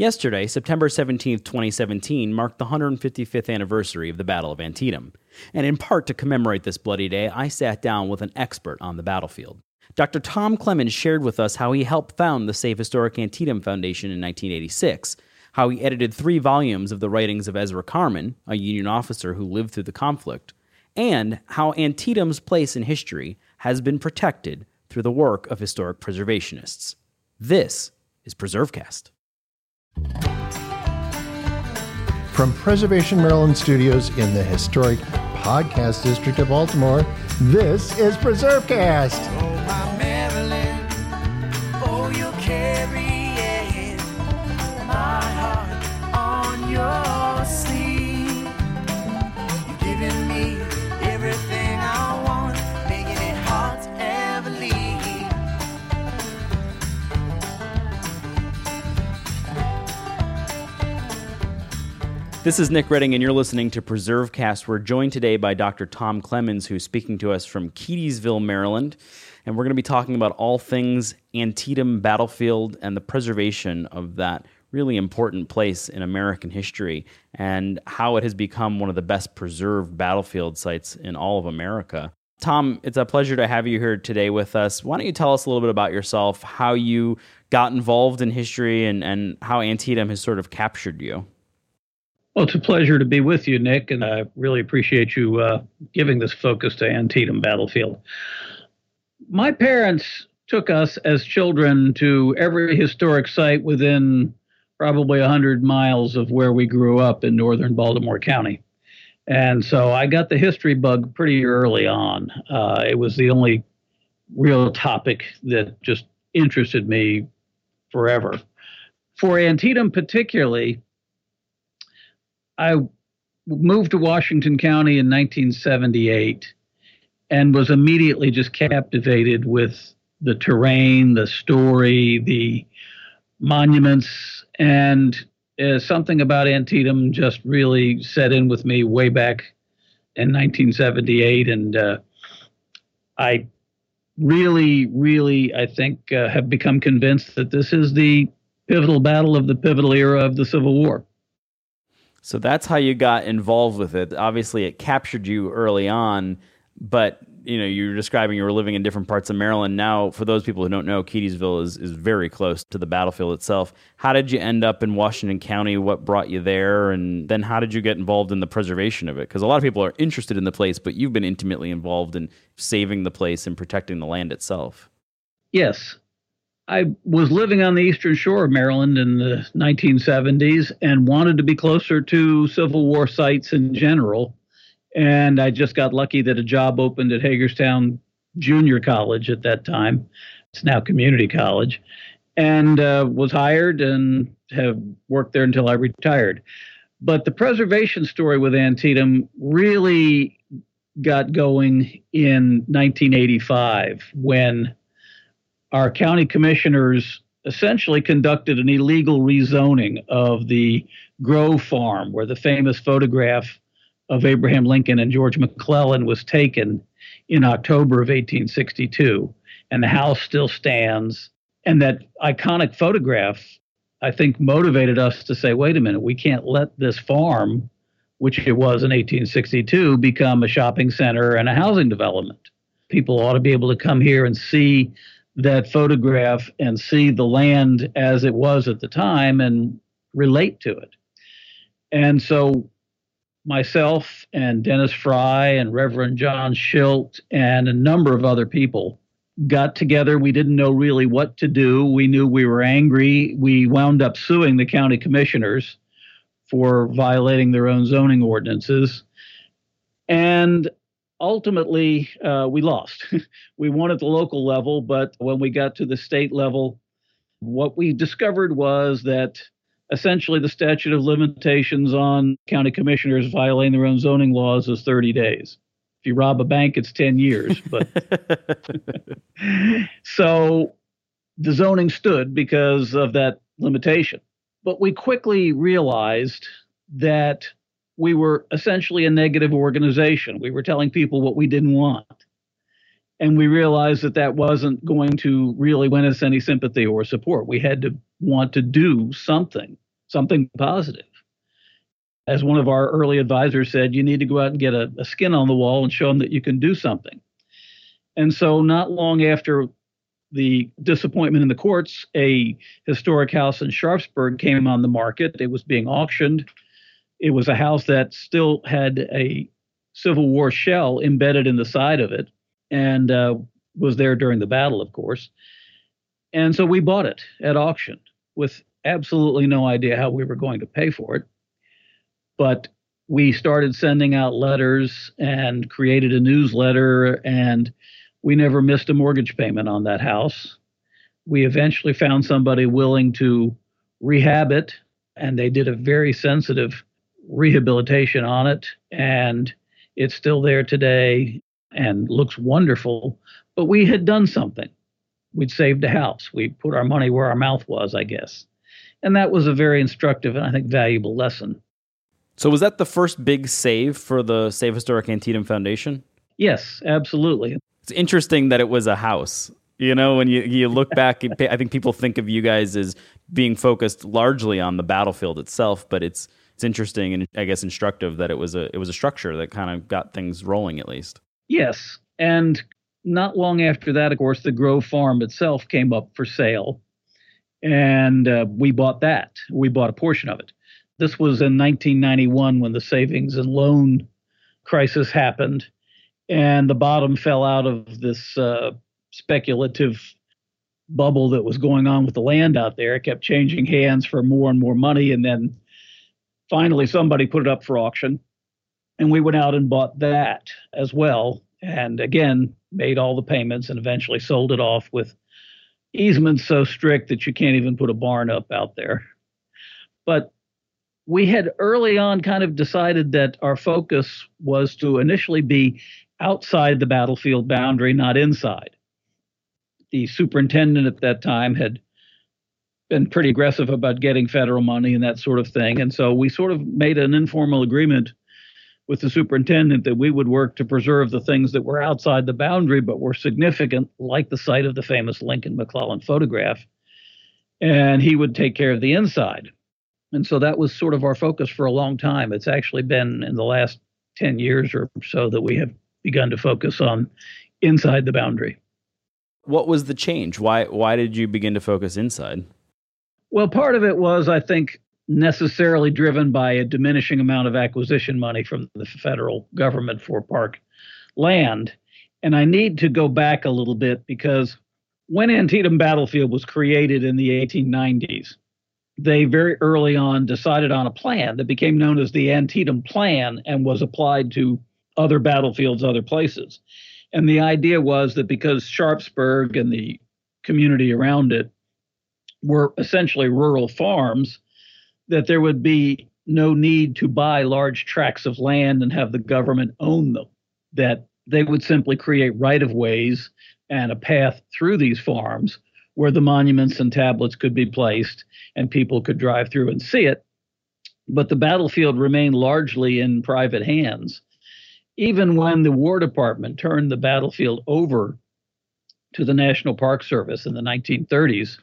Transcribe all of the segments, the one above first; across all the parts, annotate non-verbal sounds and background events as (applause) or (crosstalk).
Yesterday, September 17, 2017, marked the 155th anniversary of the Battle of Antietam. And in part to commemorate this bloody day, I sat down with an expert on the battlefield. Dr. Tom Clemens shared with us how he helped found the Save Historic Antietam Foundation in 1986, how he edited three volumes of the writings of Ezra Carman, a Union officer who lived through the conflict, and how Antietam's place in history has been protected through the work of historic preservationists. This is PreserveCast. From Preservation Maryland Studios in the historic podcast district of Baltimore, this is PreserveCast. Oh, This is Nick Redding, and you're listening to PreserveCast. We're joined today by Dr. Tom Clemens, who's speaking to us from Keedysville, Maryland. And we're going to be talking about all things Antietam battlefield and the preservation of that really important place in American history and how it has become one of the best preserved battlefield sites in all of America. Tom, it's a pleasure to have you here today with us. Why don't you tell us a little bit about yourself, how you got involved in history, and, and how Antietam has sort of captured you? Well, it's a pleasure to be with you, Nick, and I really appreciate you uh, giving this focus to Antietam Battlefield. My parents took us as children to every historic site within probably 100 miles of where we grew up in northern Baltimore County. And so I got the history bug pretty early on. Uh, it was the only real topic that just interested me forever. For Antietam, particularly, I moved to Washington County in 1978 and was immediately just captivated with the terrain, the story, the monuments, and uh, something about Antietam just really set in with me way back in 1978. And uh, I really, really, I think, uh, have become convinced that this is the pivotal battle of the pivotal era of the Civil War. So that's how you got involved with it. Obviously, it captured you early on, but you know you were describing you were living in different parts of Maryland. Now, for those people who don't know, Keedysville is is very close to the battlefield itself. How did you end up in Washington County? What brought you there, and then how did you get involved in the preservation of it? Because a lot of people are interested in the place, but you've been intimately involved in saving the place and protecting the land itself. Yes, I was living on the eastern shore of Maryland in the 1970s and wanted to be closer to Civil War sites in general. And I just got lucky that a job opened at Hagerstown Junior College at that time. It's now community college. And uh, was hired and have worked there until I retired. But the preservation story with Antietam really got going in 1985 when our county commissioners essentially conducted an illegal rezoning of the Grove Farm, where the famous photograph of Abraham Lincoln and George McClellan was taken in October of 1862. And the house still stands. And that iconic photograph, I think, motivated us to say, wait a minute, we can't let this farm, which it was in 1862, become a shopping center and a housing development. People ought to be able to come here and see that photograph and see the land as it was at the time and relate to it. And so myself and Dennis Fry and Reverend John Schilt and a number of other people got together. We didn't know really what to do. We knew we were angry. We wound up suing the county commissioners for violating their own zoning ordinances. And ultimately, uh, we lost. (laughs) we won at the local level, but when we got to the state level, what we discovered was that essentially the statute of limitations on county commissioners violating their own zoning laws is 30 days. If you rob a bank, it's 10 years. But (laughs) so the zoning stood because of that limitation. But we quickly realized that we were essentially a negative organization. We were telling people what we didn't want. And we realized that that wasn't going to really win us any sympathy or support. We had to want to do something. something positive. As one of our early advisors said, you need to go out and get a, a skin on the wall and show them that you can do something. And so, not long after the disappointment in the courts, a historic house in Sharpsburg came on the market. It was being auctioned. It was a house that still had a Civil War shell embedded in the side of it and uh, was there during the battle, of course. And so we bought it at auction with absolutely no idea how we were going to pay for it. But we started sending out letters and created a newsletter, and we never missed a mortgage payment on that house. We eventually found somebody willing to rehab it, and they did a very sensitive rehabilitation on it. And it's still there today and looks wonderful. But we had done something. We'd saved a house. We put our money where our mouth was, I guess. And that was a very instructive and I think valuable lesson. So, was that the first big save for the Save Historic Antietam Foundation? Yes, absolutely. It's interesting that it was a house. You know, when you, you look back, I think people think of you guys as being focused largely on the battlefield itself, but it's it's interesting and I guess instructive that it was a it was a structure that kind of got things rolling at least. Yes, and not long after that, of course, the Grove Farm itself came up for sale, and uh, we bought that. We bought a portion of it. This was in 1991 when the savings and loan crisis happened, and the bottom fell out of this uh, speculative bubble that was going on with the land out there. It kept changing hands for more and more money, and then finally somebody put it up for auction, and we went out and bought that as well. And again, made all the payments and eventually sold it off with easements so strict that you can't even put a barn up out there. But we had early on kind of decided that our focus was to initially be outside the battlefield boundary, not inside. The superintendent at that time had been pretty aggressive about getting federal money and that sort of thing. And so we sort of made an informal agreement with the superintendent that we would work to preserve the things that were outside the boundary but were significant, like the site of the famous Lincoln McClellan photograph. And he would take care of the inside. And so that was sort of our focus for a long time. It's actually been in the last 10 years or so that we have begun to focus on inside the boundary. What was the change? Why why did you begin to focus inside? Well, part of it was I think necessarily driven by a diminishing amount of acquisition money from the federal government for park land. And I need to go back a little bit because when Antietam Battlefield was created in the 1890s, they very early on decided on a plan that became known as the Antietam Plan and was applied to other battlefields, other places. And the idea was that because Sharpsburg and the community around it were essentially rural farms, that there would be no need to buy large tracts of land and have the government own them, that they would simply create right of ways and a path through these farms where the monuments and tablets could be placed and people could drive through and see it. But the battlefield remained largely in private hands. Even when the War Department turned the battlefield over to the National Park Service in the 1930s,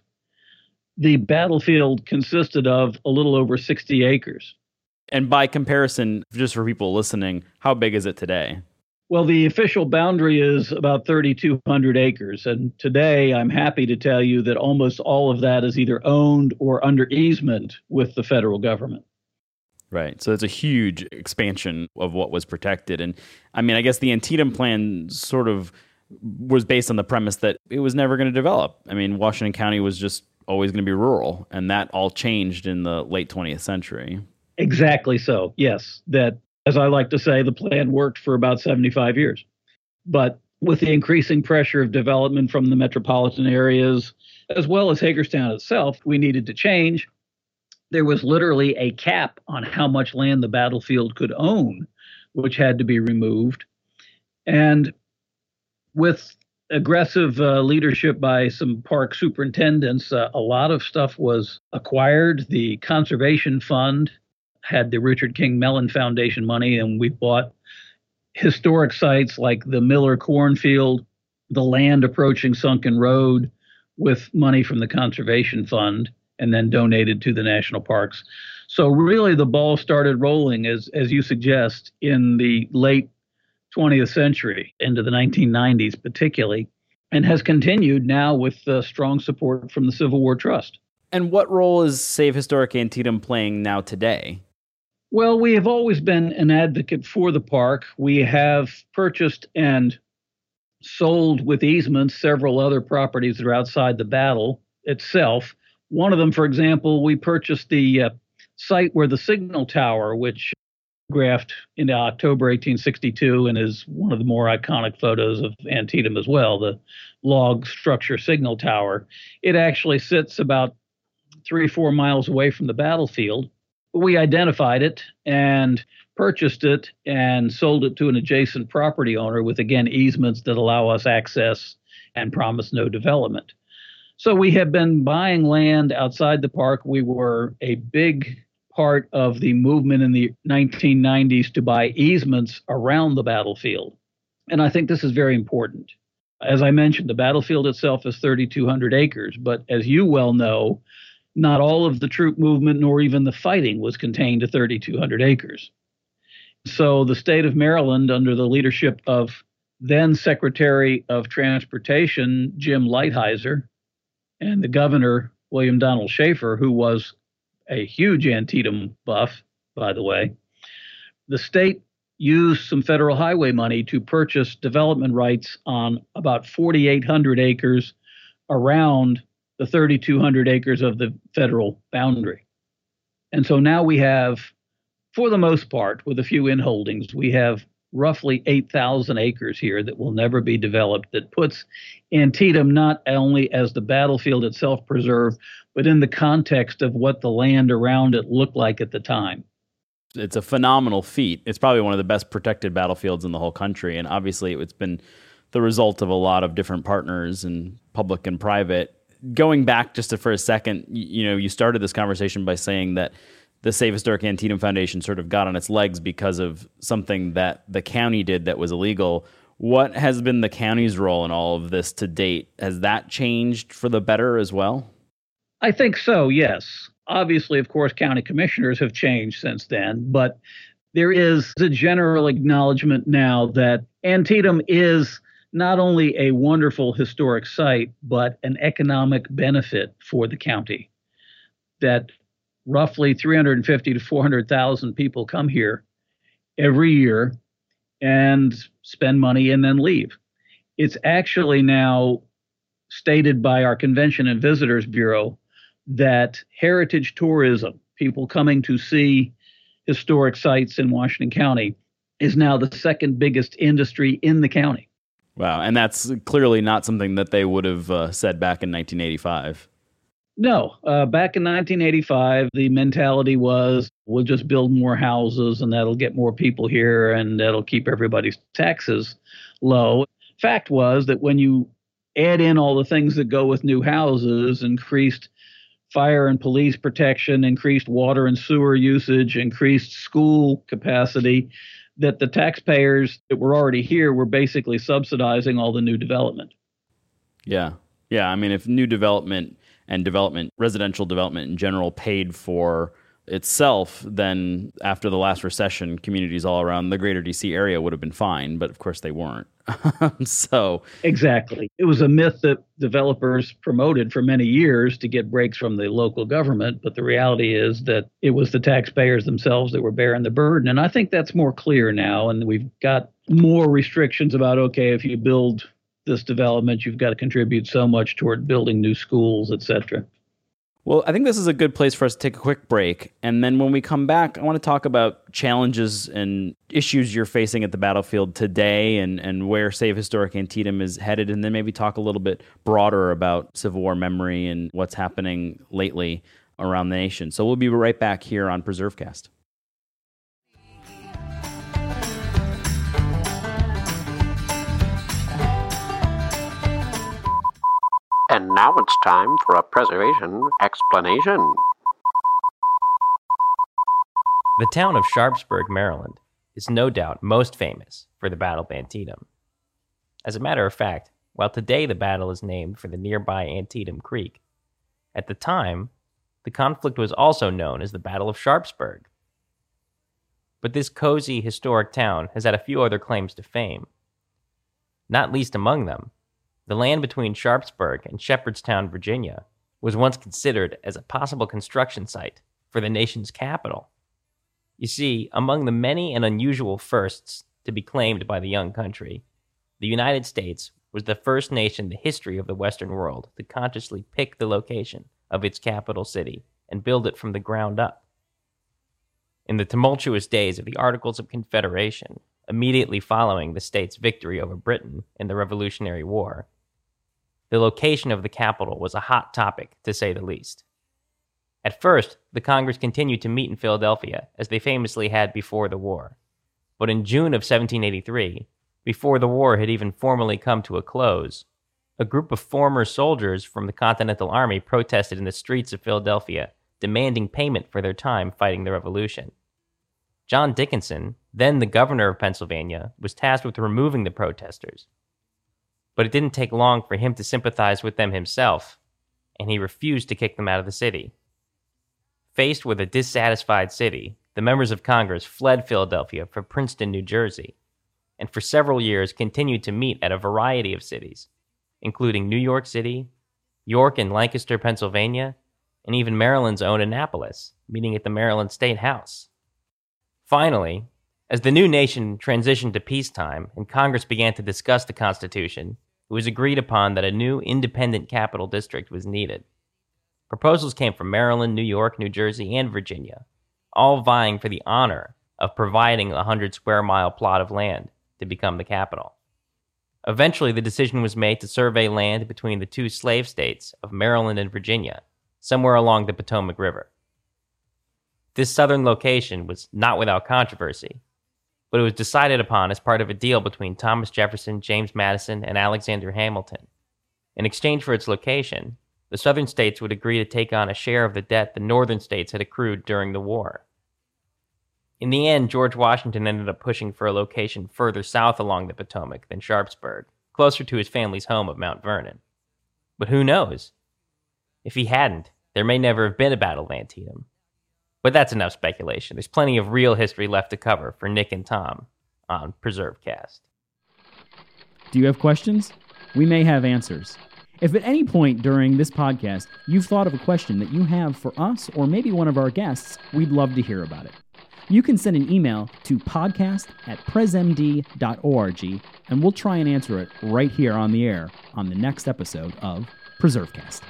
the battlefield consisted of a little over 60 acres. And by comparison, just for people listening, how big is it today? Well, the official boundary is about 3,200 acres. And today I'm happy to tell you that almost all of that is either owned or under easement with the federal government. Right. So it's a huge expansion of what was protected. And I mean, I guess the Antietam plan sort of was based on the premise that it was never going to develop. I mean, Washington County was just always going to be rural, and that all changed in the late 20th century. Exactly so. Yes, that as I like to say, the plan worked for about 75 years. But with the increasing pressure of development from the metropolitan areas, as well as Hagerstown itself, we needed to change. There was literally a cap on how much land the battlefield could own, which had to be removed. And with aggressive uh, leadership by some park superintendents, uh, a lot of stuff was acquired. The Conservation Fund had the Richard King Mellon Foundation money, and we bought historic sites like the Miller Cornfield, the land approaching Sunken Road with money from the Conservation Fund. And then donated to the national parks. So really the ball started rolling as as you suggest in the late 20th century into the 1990s particularly and has continued now with uh, strong support from the Civil War Trust. And what role is Save Historic Antietam playing now today? Well, we have always been an advocate for the park. We have purchased and sold with easements several other properties that are outside the battle itself. One of them, for example, we purchased the uh, site where the signal tower, which photographed in October 1862 and is one of the more iconic photos of Antietam as well, the log structure signal tower. It actually sits about three, four miles away from the battlefield. We identified it and purchased it and sold it to an adjacent property owner with, again, easements that allow us access and promise no development. So we have been buying land outside the park. We were a big part of the movement in the 1990s to buy easements around the battlefield. And I think this is very important. As I mentioned, the battlefield itself is 3,200 acres, but as you well know, not all of the troop movement nor even the fighting was contained to 3,200 acres. So the state of Maryland, under the leadership of then Secretary of Transportation Jim Lighthizer and the governor William Donald Schaefer, who was a huge Antietam buff, by the way, the state used some federal highway money to purchase development rights on about 4,800 acres around the 3,200 acres of the federal boundary. And so now we have, for the most part, with a few inholdings, we have roughly 8,000 acres here that will never be developed, that puts Antietam not only as the battlefield itself preserved, but in the context of what the land around it looked like at the time. It's a phenomenal feat. It's probably one of the best protected battlefields in the whole country. And obviously, it's been the result of a lot of different partners and public and private going back just for a second, you, you know, you started this conversation by saying that the Save Historic Antietam Foundation sort of got on its legs because of something that the county did that was illegal. What has been the county's role in all of this to date? Has that changed for the better as well? I think so, yes. Obviously, of course, county commissioners have changed since then, but there is a general acknowledgement now that Antietam is not only a wonderful historic site, but an economic benefit for the county. That roughly 350 to 400,000 people come here every year and spend money and then leave. It's actually now stated by our Convention and Visitors Bureau that heritage tourism, people coming to see historic sites in Washington County, is now the second biggest industry in the county. Wow, and that's clearly not something that they would have uh, said back in 1985. No, uh, back in 1985, the mentality was we'll just build more houses and that'll get more people here and that'll keep everybody's taxes low. Fact was that when you add in all the things that go with new houses, increased fire and police protection, increased water and sewer usage, increased school capacity, that the taxpayers that were already here were basically subsidizing all the new development. Yeah. Yeah. I mean, if new development and development, residential development in general, paid for itself, then after the last recession, communities all around the greater DC area would have been fine. But of course, they weren't. (laughs) so exactly, it was a myth that developers promoted for many years to get breaks from the local government. But the reality is that it was the taxpayers themselves that were bearing the burden. And I think that's more clear now. And we've got more restrictions about okay, if you build this development, you've got to contribute so much toward building new schools, et cetera. Well, I think this is a good place for us to take a quick break. And then when we come back, I want to talk about challenges and issues you're facing at the battlefield today and, and where Save Historic Antietam is headed. And then maybe talk a little bit broader about Civil War memory and what's happening lately around the nation. So we'll be right back here on PreserveCast. And now it's time for a preservation explanation. The town of Sharpsburg, Maryland, is no doubt most famous for the Battle of Antietam. As a matter of fact, while today the battle is named for the nearby Antietam Creek, at the time the conflict was also known as the Battle of Sharpsburg. But this cozy, historic town has had a few other claims to fame. Not least among them, the land between Sharpsburg and Shepherdstown, Virginia, was once considered as a possible construction site for the nation's capital. You see, among the many and unusual firsts to be claimed by the young country, the United States was the first nation in the history of the Western world to consciously pick the location of its capital city and build it from the ground up. In the tumultuous days of the Articles of Confederation, immediately following the state's victory over Britain in the Revolutionary War, the location of the capital was a hot topic, to say the least. At first, the Congress continued to meet in Philadelphia, as they famously had before the war. But in June of 1783, before the war had even formally come to a close, a group of former soldiers from the Continental Army protested in the streets of Philadelphia, demanding payment for their time fighting the Revolution. John Dickinson, then the governor of Pennsylvania, was tasked with removing the protesters. But it didn't take long for him to sympathize with them himself, and he refused to kick them out of the city. Faced with a dissatisfied city, the members of Congress fled Philadelphia for Princeton, New Jersey, and for several years continued to meet at a variety of cities, including New York City, York and Lancaster, Pennsylvania, and even Maryland's own Annapolis, meeting at the Maryland State House. Finally, as the new nation transitioned to peacetime and Congress began to discuss the Constitution, it was agreed upon that a new independent capital district was needed. Proposals came from Maryland, New York, New Jersey, and Virginia, all vying for the honor of providing a 100 square mile plot of land to become the capital. Eventually, the decision was made to survey land between the two slave states of Maryland and Virginia, somewhere along the Potomac River. This southern location was not without controversy, but it was decided upon as part of a deal between Thomas Jefferson, James Madison, and Alexander Hamilton. In exchange for its location, the southern states would agree to take on a share of the debt the northern states had accrued during the war. In the end, George Washington ended up pushing for a location further south along the Potomac than Sharpsburg, closer to his family's home of Mount Vernon. But who knows? If he hadn't, there may never have been a Battle of Antietam, but that's enough speculation. There's plenty of real history left to cover for Nick and Tom on Preserve Cast. Do you have questions? We may have answers. If at any point during this podcast you've thought of a question that you have for us or maybe one of our guests, we'd love to hear about it. You can send an email to podcast at presmd.org and we'll try and answer it right here on the air on the next episode of PreserveCast.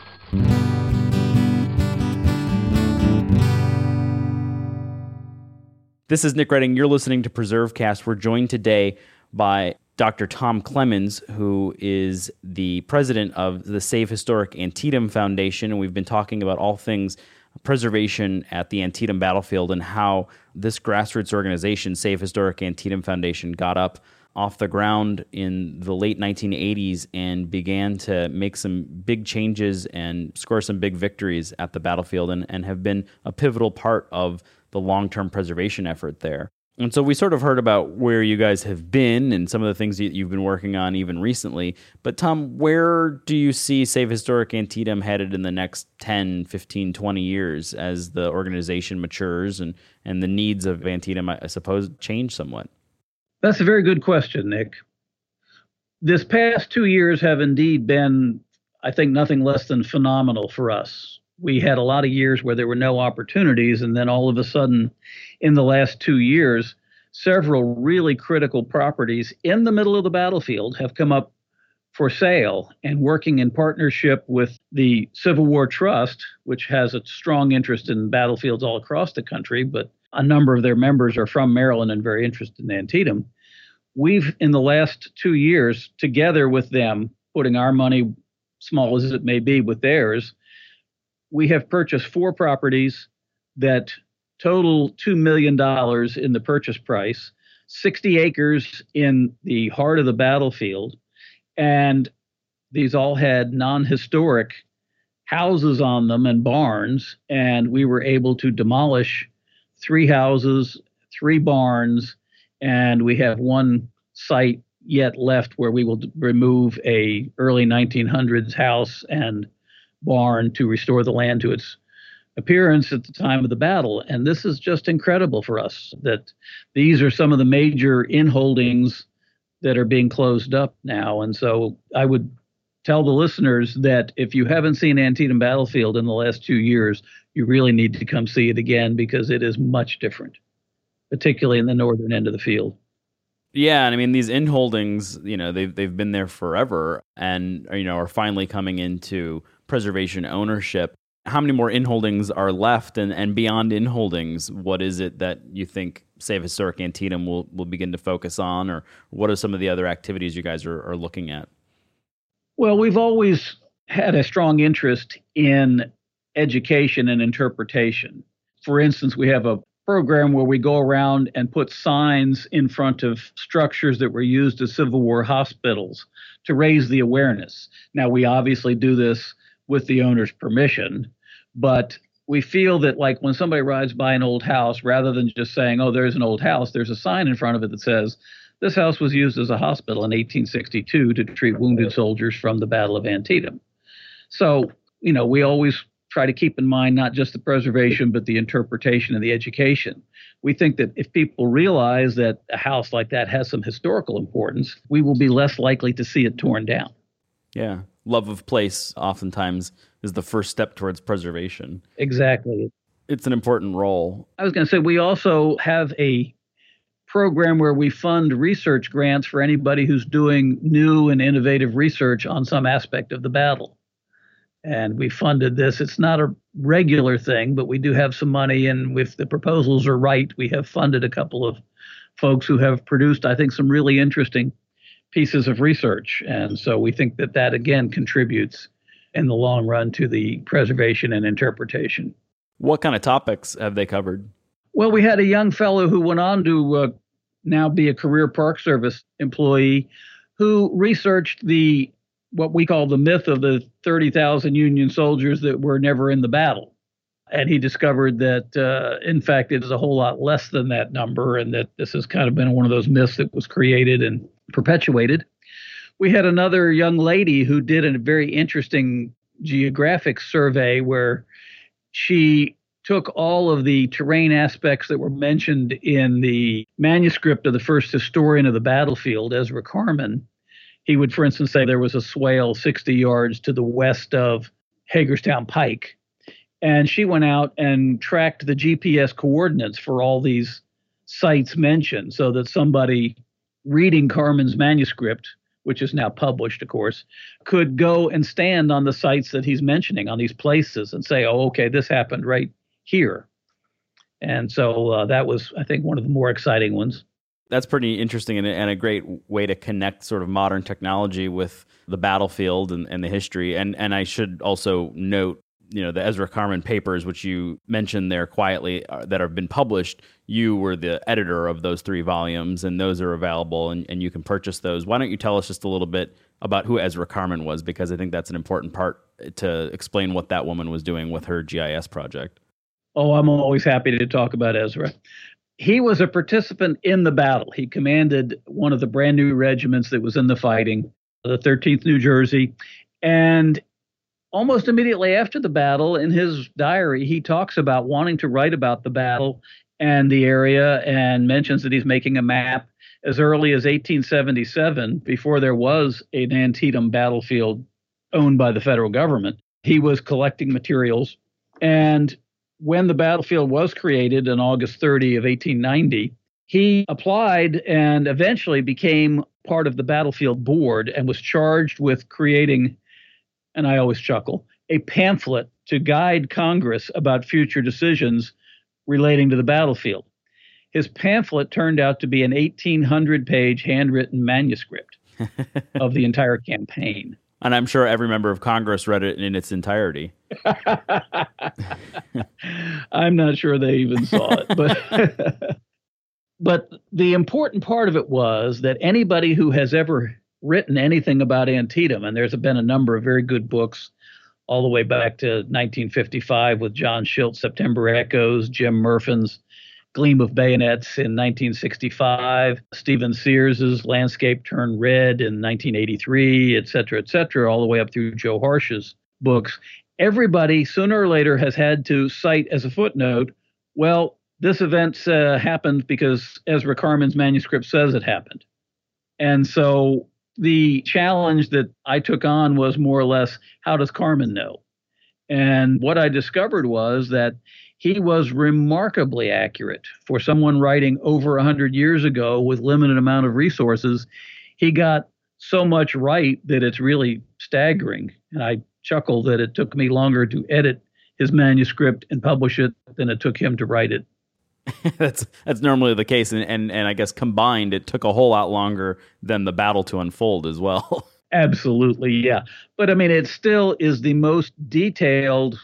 This is Nick Redding. You're listening to PreserveCast. We're joined today by Dr. Tom Clemens, who is the president of the Save Historic Antietam Foundation. And we've been talking about all things preservation at the Antietam battlefield and how this grassroots organization, Save Historic Antietam Foundation, got up off the ground in the late 1980s and began to make some big changes and score some big victories at the battlefield and, and have been a pivotal part of the long term preservation effort there. And so we sort of heard about where you guys have been and some of the things that you've been working on even recently. But Tom, where do you see Save Historic Antietam headed in the next 10, 15, 20 years as the organization matures and, and the needs of Antietam, I suppose, change somewhat? That's a very good question, Nick. This past two years have indeed been, I think, nothing less than phenomenal for us we had a lot of years where there were no opportunities, and then all of a sudden, in the last two years, several really critical properties in the middle of the battlefield have come up for sale and working in partnership with the Civil War Trust, which has a strong interest in battlefields all across the country, but a number of their members are from Maryland and very interested in Antietam. We've, in the last two years, together with them, putting our money, small as it may be, with theirs, we have purchased four properties that total $2 million in the purchase price, 60 acres in the heart of the battlefield. And these all had non historic houses on them and barns. And we were able to demolish three houses, three barns, and we have one site yet left where we will remove a early 1900s house and barn to restore the land to its appearance at the time of the battle. And this is just incredible for us that these are some of the major in holdings that are being closed up now. And so I would tell the listeners that if you haven't seen Antietam Battlefield in the last two years, you really need to come see it again because it is much different, particularly in the northern end of the field. Yeah, and I mean these in holdings, you know, they've they've been there forever, and you know are finally coming into preservation ownership. How many more in holdings are left, and and beyond in holdings, what is it that you think Save Historic Antietam will will begin to focus on, or what are some of the other activities you guys are, are looking at? Well, we've always had a strong interest in education and interpretation. For instance, we have a program where we go around and put signs in front of structures that were used as Civil War hospitals to raise the awareness. Now, we obviously do this with the owner's permission, but we feel that like when somebody rides by an old house, rather than just saying, oh, there's an old house, there's a sign in front of it that says, this house was used as a hospital in 1862 to treat wounded soldiers from the Battle of Antietam. So, you know, we always try to keep in mind not just the preservation, but the interpretation and the education. We think that if people realize that a house like that has some historical importance, we will be less likely to see it torn down. Yeah. Love of place oftentimes is the first step towards preservation. Exactly. It's an important role. I was going to say, we also have a program where we fund research grants for anybody who's doing new and innovative research on some aspect of the battle. And we funded this. It's not a regular thing, but we do have some money. And if the proposals are right, we have funded a couple of folks who have produced, I think, some really interesting pieces of research. And so we think that that again contributes in the long run to the preservation and interpretation. What kind of topics have they covered? Well, we had a young fellow who went on to uh, now be a career Park Service employee who researched the what we call the myth of the 30,000 Union soldiers that were never in the battle. And he discovered that, uh, in fact, it is a whole lot less than that number, and that this has kind of been one of those myths that was created and perpetuated. We had another young lady who did a very interesting geographic survey where she took all of the terrain aspects that were mentioned in the manuscript of the first historian of the battlefield, Ezra Carman. He would, for instance, say there was a swale 60 yards to the west of Hagerstown Pike. And she went out and tracked the GPS coordinates for all these sites mentioned so that somebody reading Carman's manuscript, which is now published, of course, could go and stand on the sites that he's mentioning on these places and say, oh, okay, this happened right here. And so uh, that was, I think, one of the more exciting ones. That's pretty interesting and, and, a great way to connect sort of modern technology with the battlefield and, and the history. And and I should also note, you know, the Ezra Carman papers, which you mentioned there quietly, uh, that have been published. You were the editor of those three volumes, and those are available, and, and you can purchase those. Why don't you tell us just a little bit about who Ezra Carman was? Because I think that's an important part to explain what that woman was doing with her GIS project. Oh, I'm always happy to talk about Ezra. He was a participant in the battle. He commanded one of the brand new regiments that was in the fighting, the 13th New Jersey. And almost immediately after the battle, in his diary, he talks about wanting to write about the battle and the area and mentions that he's making a map as early as 1877, before there was an Antietam battlefield owned by the federal government. He was collecting materials and when the battlefield was created on August 30 of 1890, he applied and eventually became part of the battlefield board and was charged with creating, and I always chuckle, a pamphlet to guide Congress about future decisions relating to the battlefield. His pamphlet turned out to be an 1,800 page handwritten manuscript (laughs) of the entire campaign. And I'm sure every member of Congress read it in its entirety. (laughs) I'm not sure they even saw it, but (laughs) but the important part of it was that anybody who has ever written anything about Antietam, and there's been a number of very good books all the way back to 1955 with John Schilt's September Echoes, Jim Murfin's Gleam of Bayonets in 1965, Stephen Sears's Landscape Turned Red in 1983, et cetera, et cetera, all the way up through Joe Harsh's books. everybody sooner or later has had to cite as a footnote, well, this event uh, happened because Ezra Carman's manuscript says it happened. And so the challenge that I took on was more or less how does Carman know? And what I discovered was that he was remarkably accurate for someone writing over 100 years ago with limited amount of resources. He got so much right that it's really staggering. And I chuckle that it took me longer to edit his manuscript and publish it than it took him to write it. (laughs) that's that's normally the case, and, and and I guess combined, it took a whole lot longer than the battle to unfold as well. (laughs) Absolutely, yeah. But I mean, it still is the most detailed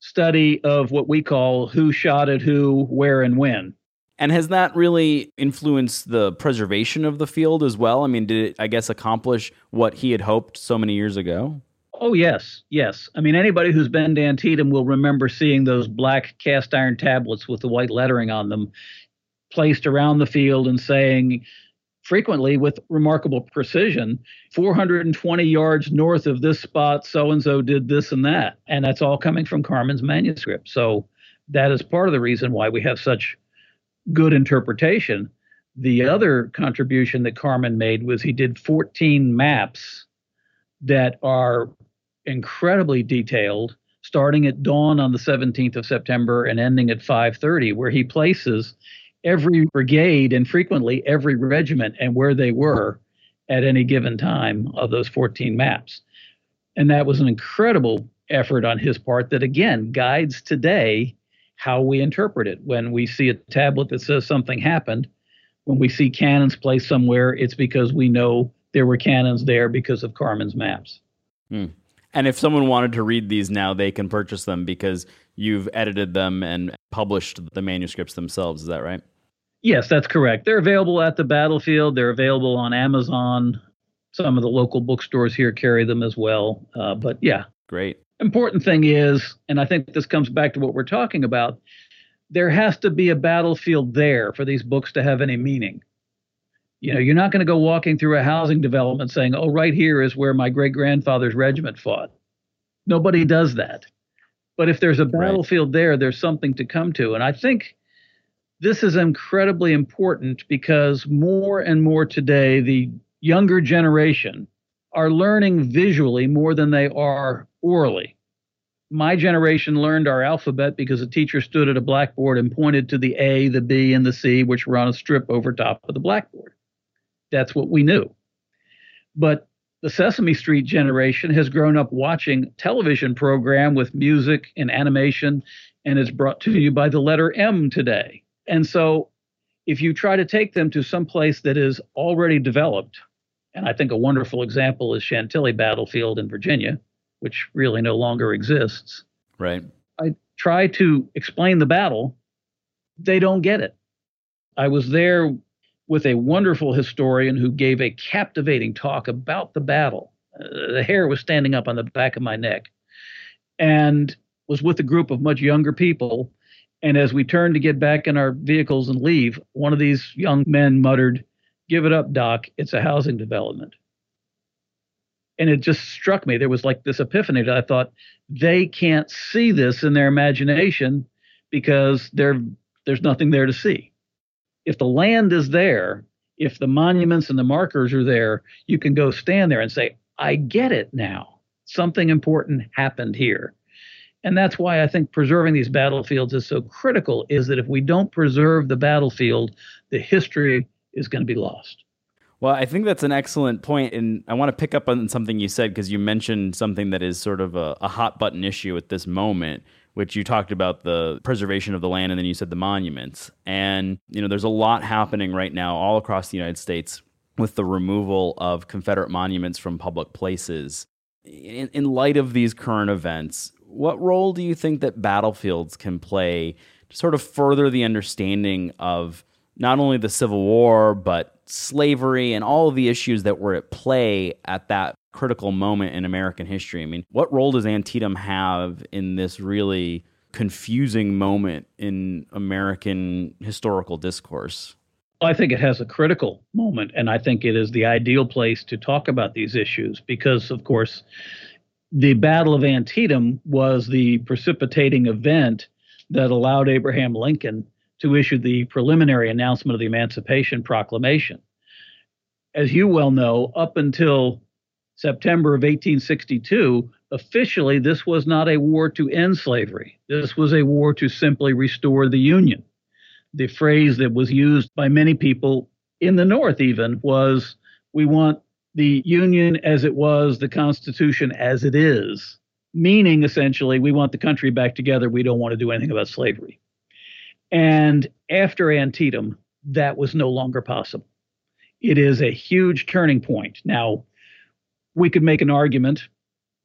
study of what we call who shot at who, where, and when. And has that really influenced the preservation of the field as well? I mean, did it, I guess, accomplish what he had hoped so many years ago? Oh, yes, yes. I mean, anybody who's been to Antietam will remember seeing those black cast iron tablets with the white lettering on them placed around the field and saying, frequently with remarkable precision 420 yards north of this spot so and so did this and that. And that's all coming from Carman's manuscript. So that is part of the reason why we have such good interpretation. The other contribution that Carman made was he did 14 maps that are incredibly detailed starting at dawn on the 17th of september and ending at 5.30 where he places every brigade and frequently every regiment and where they were at any given time of those 14 maps. And that was an incredible effort on his part that, again, guides today how we interpret it. When we see a tablet that says something happened, when we see cannons placed somewhere, it's because we know there were cannons there because of Carman's maps. Hmm. And if someone wanted to read these now, they can purchase them because you've edited them and published the manuscripts themselves. Is that right? Yes, that's correct. They're available at the battlefield. They're available on Amazon. Some of the local bookstores here carry them as well. Uh, but yeah. Great. Important thing is, and I think this comes back to what we're talking about, there has to be a battlefield there for these books to have any meaning. You know, you're not going to go walking through a housing development saying, oh, right here is where my great grandfather's regiment fought. Nobody does that. But if there's a battlefield right. there, there's something to come to. And I think this is incredibly important because more and more today, the younger generation are learning visually more than they are orally. My generation learned our alphabet because a teacher stood at a blackboard and pointed to the A, the B, and the C, which were on a strip over top of the blackboard. That's what we knew. But the Sesame Street generation has grown up watching television program with music and animation, and it's brought to you by the letter M today. And so if you try to take them to some place that is already developed, and I think a wonderful example is Chantilly Battlefield in Virginia, which really no longer exists. Right. I try to explain the battle, they don't get it. I was there with a wonderful historian who gave a captivating talk about the battle. Uh, the hair was standing up on the back of my neck and was with a group of much younger people and as we turned to get back in our vehicles and leave, one of these young men muttered, Give it up, Doc. It's a housing development. And it just struck me. There was like this epiphany that I thought they can't see this in their imagination because there's nothing there to see. If the land is there, if the monuments and the markers are there, you can go stand there and say, I get it now. Something important happened here. And that's why I think preserving these battlefields is so critical is that if we don't preserve the battlefield, the history is going to be lost. Well, I think that's an excellent point, and I want to pick up on something you said because you mentioned something that is sort of a, a, hot button issue at this moment, which you talked about the preservation of the land, and then you said the monuments. And you know, there's a lot happening right now all across the United States with the removal of Confederate monuments from public places. In, in light of these current events, what role do you think that battlefields can play to sort of further the understanding of not only the Civil War, but slavery and all of the issues that were at play at that critical moment in American history? I mean, what role does Antietam have in this really confusing moment in American historical discourse? I think it has a critical moment, and I think it is the ideal place to talk about these issues because, of course, the Battle of Antietam was the precipitating event that allowed Abraham Lincoln to issue the preliminary announcement of the Emancipation Proclamation. As you well know, up until September of 1862, officially this was not a war to end slavery. This was a war to simply restore the Union. The phrase that was used by many people in the North, even, was we want the Union as it was, the Constitution as it is, meaning essentially we want the country back together. We don't want to do anything about slavery. And after Antietam, that was no longer possible. It is a huge turning point. Now, we could make an argument,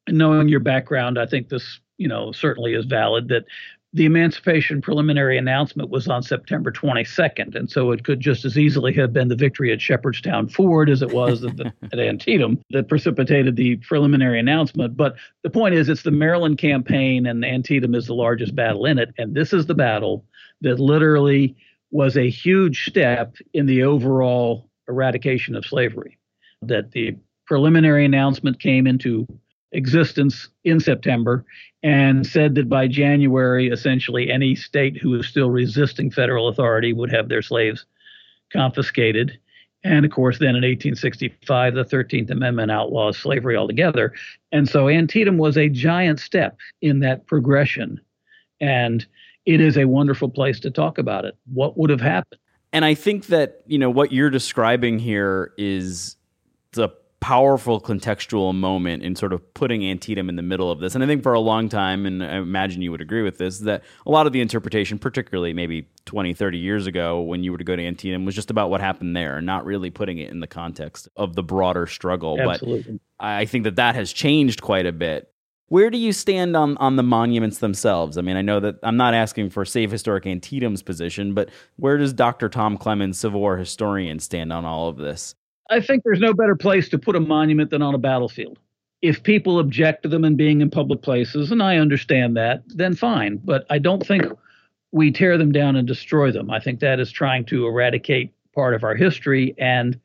knowing your background, I think this, you know, certainly is valid that the emancipation preliminary announcement was on September 22nd, and so it could just as easily have been the victory at Shepherdstown Ford as it was at, the, (laughs) at Antietam that precipitated the preliminary announcement. But the point is, it's the Maryland campaign, and Antietam is the largest battle in it, and this is the battle that literally was a huge step in the overall eradication of slavery. That the preliminary announcement came into existence in September and said that by January, essentially any state who was still resisting federal authority would have their slaves confiscated. And of course, then in 1865, the 13th Amendment outlaws slavery altogether. And so Antietam was a giant step in that progression. And it is a wonderful place to talk about it. What would have happened? And I think that, you know, what you're describing here is the powerful contextual moment in sort of putting Antietam in the middle of this. And I think for a long time, and I imagine you would agree with this, that a lot of the interpretation, particularly maybe 20, 30 years ago when you were to go to Antietam, was just about what happened there, not really putting it in the context of the broader struggle. Absolutely. But I think that that has changed quite a bit. Where do you stand on, on the monuments themselves? I mean, I know that I'm not asking for Save Historic Antietam's position, but where does Dr. Tom Clemens, Civil War historian, stand on all of this? I think there's no better place to put a monument than on a battlefield. If people object to them and being in public places, and I understand that, then fine. But I don't think we tear them down and destroy them. I think that is trying to eradicate part of our history. And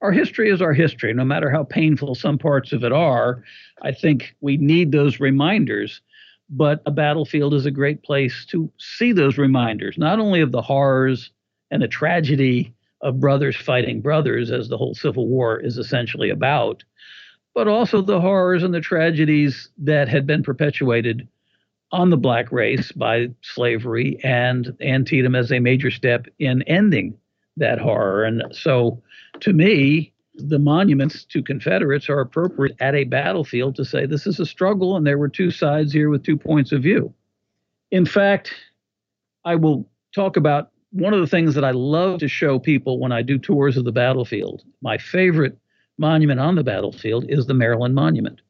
our history is our history, no matter how painful some parts of it are. I think we need those reminders. But a battlefield is a great place to see those reminders, not only of the horrors and the tragedy of brothers fighting brothers, as the whole Civil War is essentially about, but also the horrors and the tragedies that had been perpetuated on the black race by slavery and Antietam as a major step in ending that horror. And so, to me, the monuments to Confederates are appropriate at a battlefield to say this is a struggle and there were two sides here with two points of view. In fact, I will talk about one of the things that I love to show people when I do tours of the battlefield, my favorite monument on the battlefield is the Maryland Monument.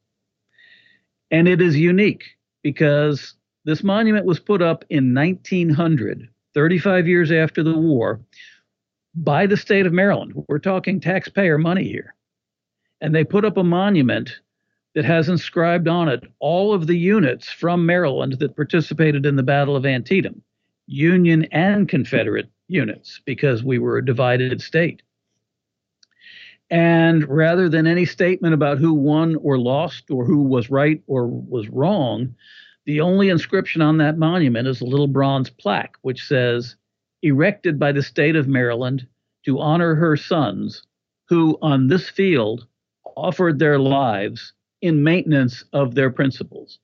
And it is unique because this monument was put up in 1900, 35 years after the war, by the state of Maryland. We're talking taxpayer money here. And they put up a monument that has inscribed on it all of the units from Maryland that participated in the Battle of Antietam. Union and Confederate units because we were a divided state. And rather than any statement about who won or lost or who was right or was wrong, the only inscription on that monument is a little bronze plaque which says, erected by the state of Maryland to honor her sons who on this field offered their lives in maintenance of their principles.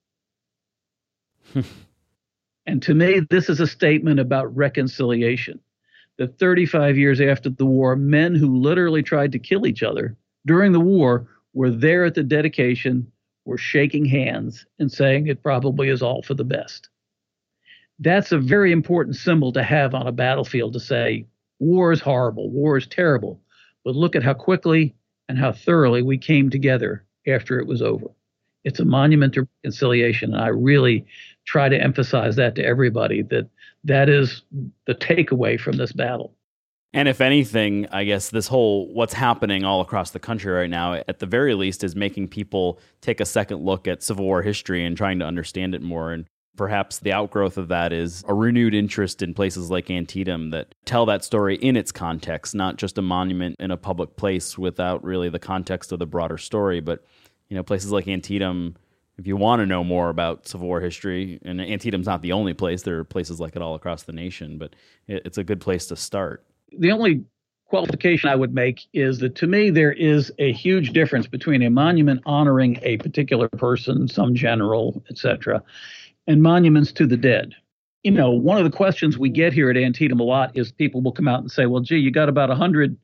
(laughs) And to me, this is a statement about reconciliation. That 35 years after the war, men who literally tried to kill each other during the war were there at the dedication, were shaking hands and saying it probably is all for the best. That's a very important symbol to have on a battlefield to say, war is horrible, war is terrible, but look at how quickly and how thoroughly we came together after it was over. It's a monument to reconciliation, and I really try to emphasize that to everybody that that is the takeaway from this battle. And if anything, I guess this whole what's happening all across the country right now, at the very least, is making people take a second look at Civil War history and trying to understand it more. And perhaps the outgrowth of that is a renewed interest in places like Antietam that tell that story in its context, not just a monument in a public place without really the context of the broader story. But, you know, places like Antietam if you want to know more about Civil War history, and Antietam's not the only place. There are places like it all across the nation, but it, it's a good place to start. The only qualification I would make is that to me there is a huge difference between a monument honoring a particular person, some general, etc., and monuments to the dead. You know, one of the questions we get here at Antietam a lot is people will come out and say, "Well, gee, you got about 100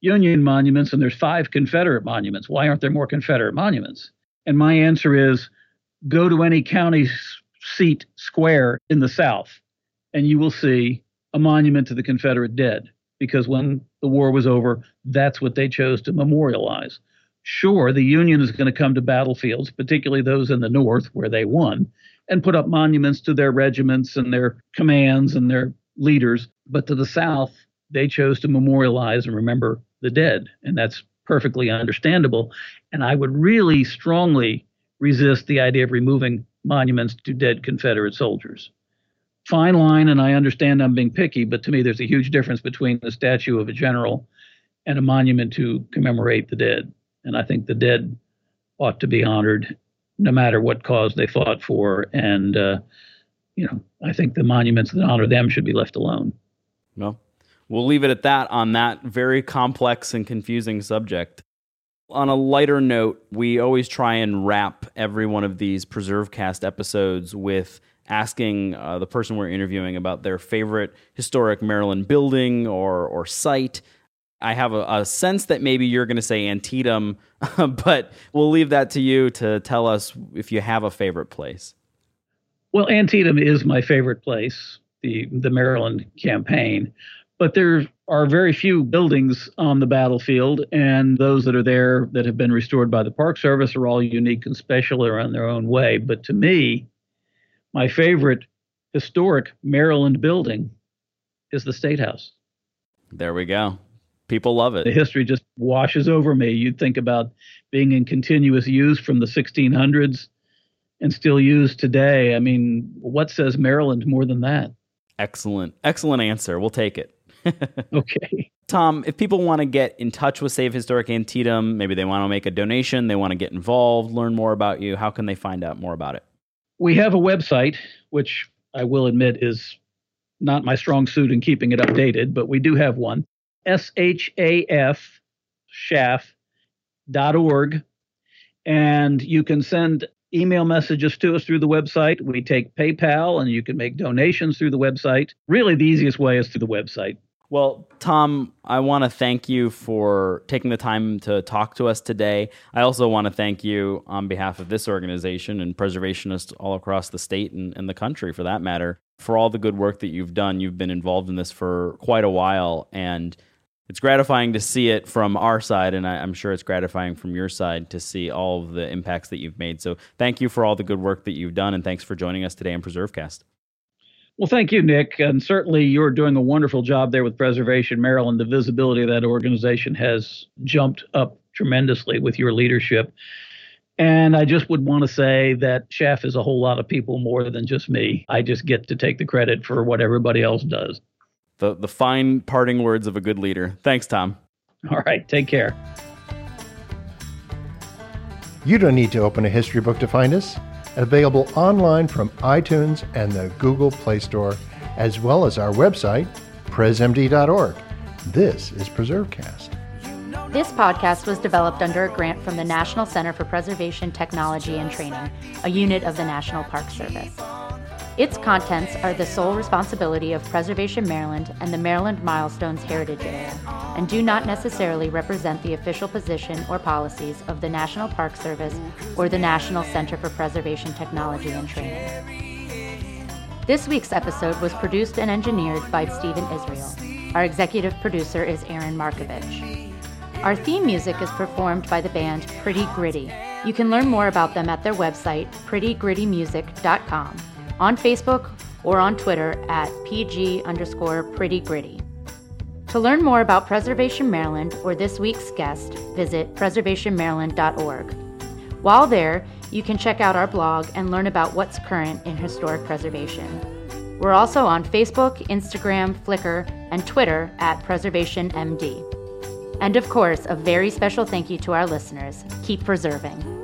Union monuments and there's five Confederate monuments. Why aren't there more Confederate monuments?" And my answer is go to any county seat square in the South and you will see a monument to the Confederate dead because when the war was over, that's what they chose to memorialize. Sure, the Union is going to come to battlefields, particularly those in the North where they won, and put up monuments to their regiments and their commands and their leaders. But to the South, they chose to memorialize and remember the dead. And that's perfectly understandable. And I would really strongly resist the idea of removing monuments to dead Confederate soldiers. Fine line, and I understand I'm being picky, but to me, there's a huge difference between the statue of a general and a monument to commemorate the dead. And I think the dead ought to be honored no matter what cause they fought for. And, uh, you know, I think the monuments that honor them should be left alone. Well, we'll leave it at that on that very complex and confusing subject. On a lighter note, we always try and wrap every one of these Preserve Cast episodes with asking uh, the person we're interviewing about their favorite historic Maryland building or, or site. I have a, a sense that maybe you're going to say Antietam, (laughs) but we'll leave that to you to tell us if you have a favorite place. Well, Antietam is my favorite place, the, the Maryland campaign but there are very few buildings on the battlefield, and those that are there that have been restored by the Park Service are all unique and special or in their own way. But to me, my favorite historic Maryland building is the State House. There we go. People love it. The history just washes over me. You'd think about being in continuous use from the 1600s and still used today. I mean, what says Maryland more than that? Excellent. Excellent answer. We'll take it. (laughs) okay. Tom, if people want to get in touch with Save Historic Antietam, maybe they want to make a donation, they want to get involved, learn more about you, how can they find out more about it? We have a website, which I will admit is not my strong suit in keeping it updated, but we do have one. S-H-A-F, shaf.org. And you can send email messages to us through the website. We take PayPal and you can make donations through the website. Really, the easiest way is through the website. Well, Tom, I want to thank you for taking the time to talk to us today. I also want to thank you on behalf of this organization and preservationists all across the state and, and the country, for that matter, for all the good work that you've done. You've been involved in this for quite a while, and it's gratifying to see it from our side, and I, am sure it's gratifying from your side to see all of the impacts that you've made. So, thank you for all the good work that you've done, and thanks for joining us today on PreserveCast. Well, thank you, Nick. And certainly you're doing a wonderful job there with Preservation Maryland. The visibility of that organization has jumped up tremendously with your leadership. And I just would want to say that SHAF is a whole lot of people more than just me. I just get to take the credit for what everybody else does. The, the fine parting words of a good leader. Thanks, Tom. All right. Take care. You don't need to open a history book to find us available online from iTunes and the Google Play Store, as well as our website, presmd.org. This is PreserveCast. This podcast was developed under a grant from the National Center for Preservation Technology and Training, a unit of the National Park Service. Its contents are the sole responsibility of Preservation Maryland and the Maryland Milestones Heritage Area, and do not necessarily represent the official position or policies of the National Park Service or the National Center for Preservation Technology and Training. This week's episode was produced and engineered by Stephen Israel. Our executive producer is Aaron Markovich. Our theme music is performed by the band Pretty Gritty. You can learn more about them at their website, prettygrittymusic.com on Facebook or on Twitter at PG underscore pretty gritty. To learn more about Preservation Maryland or this week's guest, visit preservationmaryland.org. While there, you can check out our blog and learn about what's current in historic preservation. We're also on Facebook, Instagram, Flickr, and Twitter at PreservationMD. And of course, a very special thank you to our listeners. Keep preserving.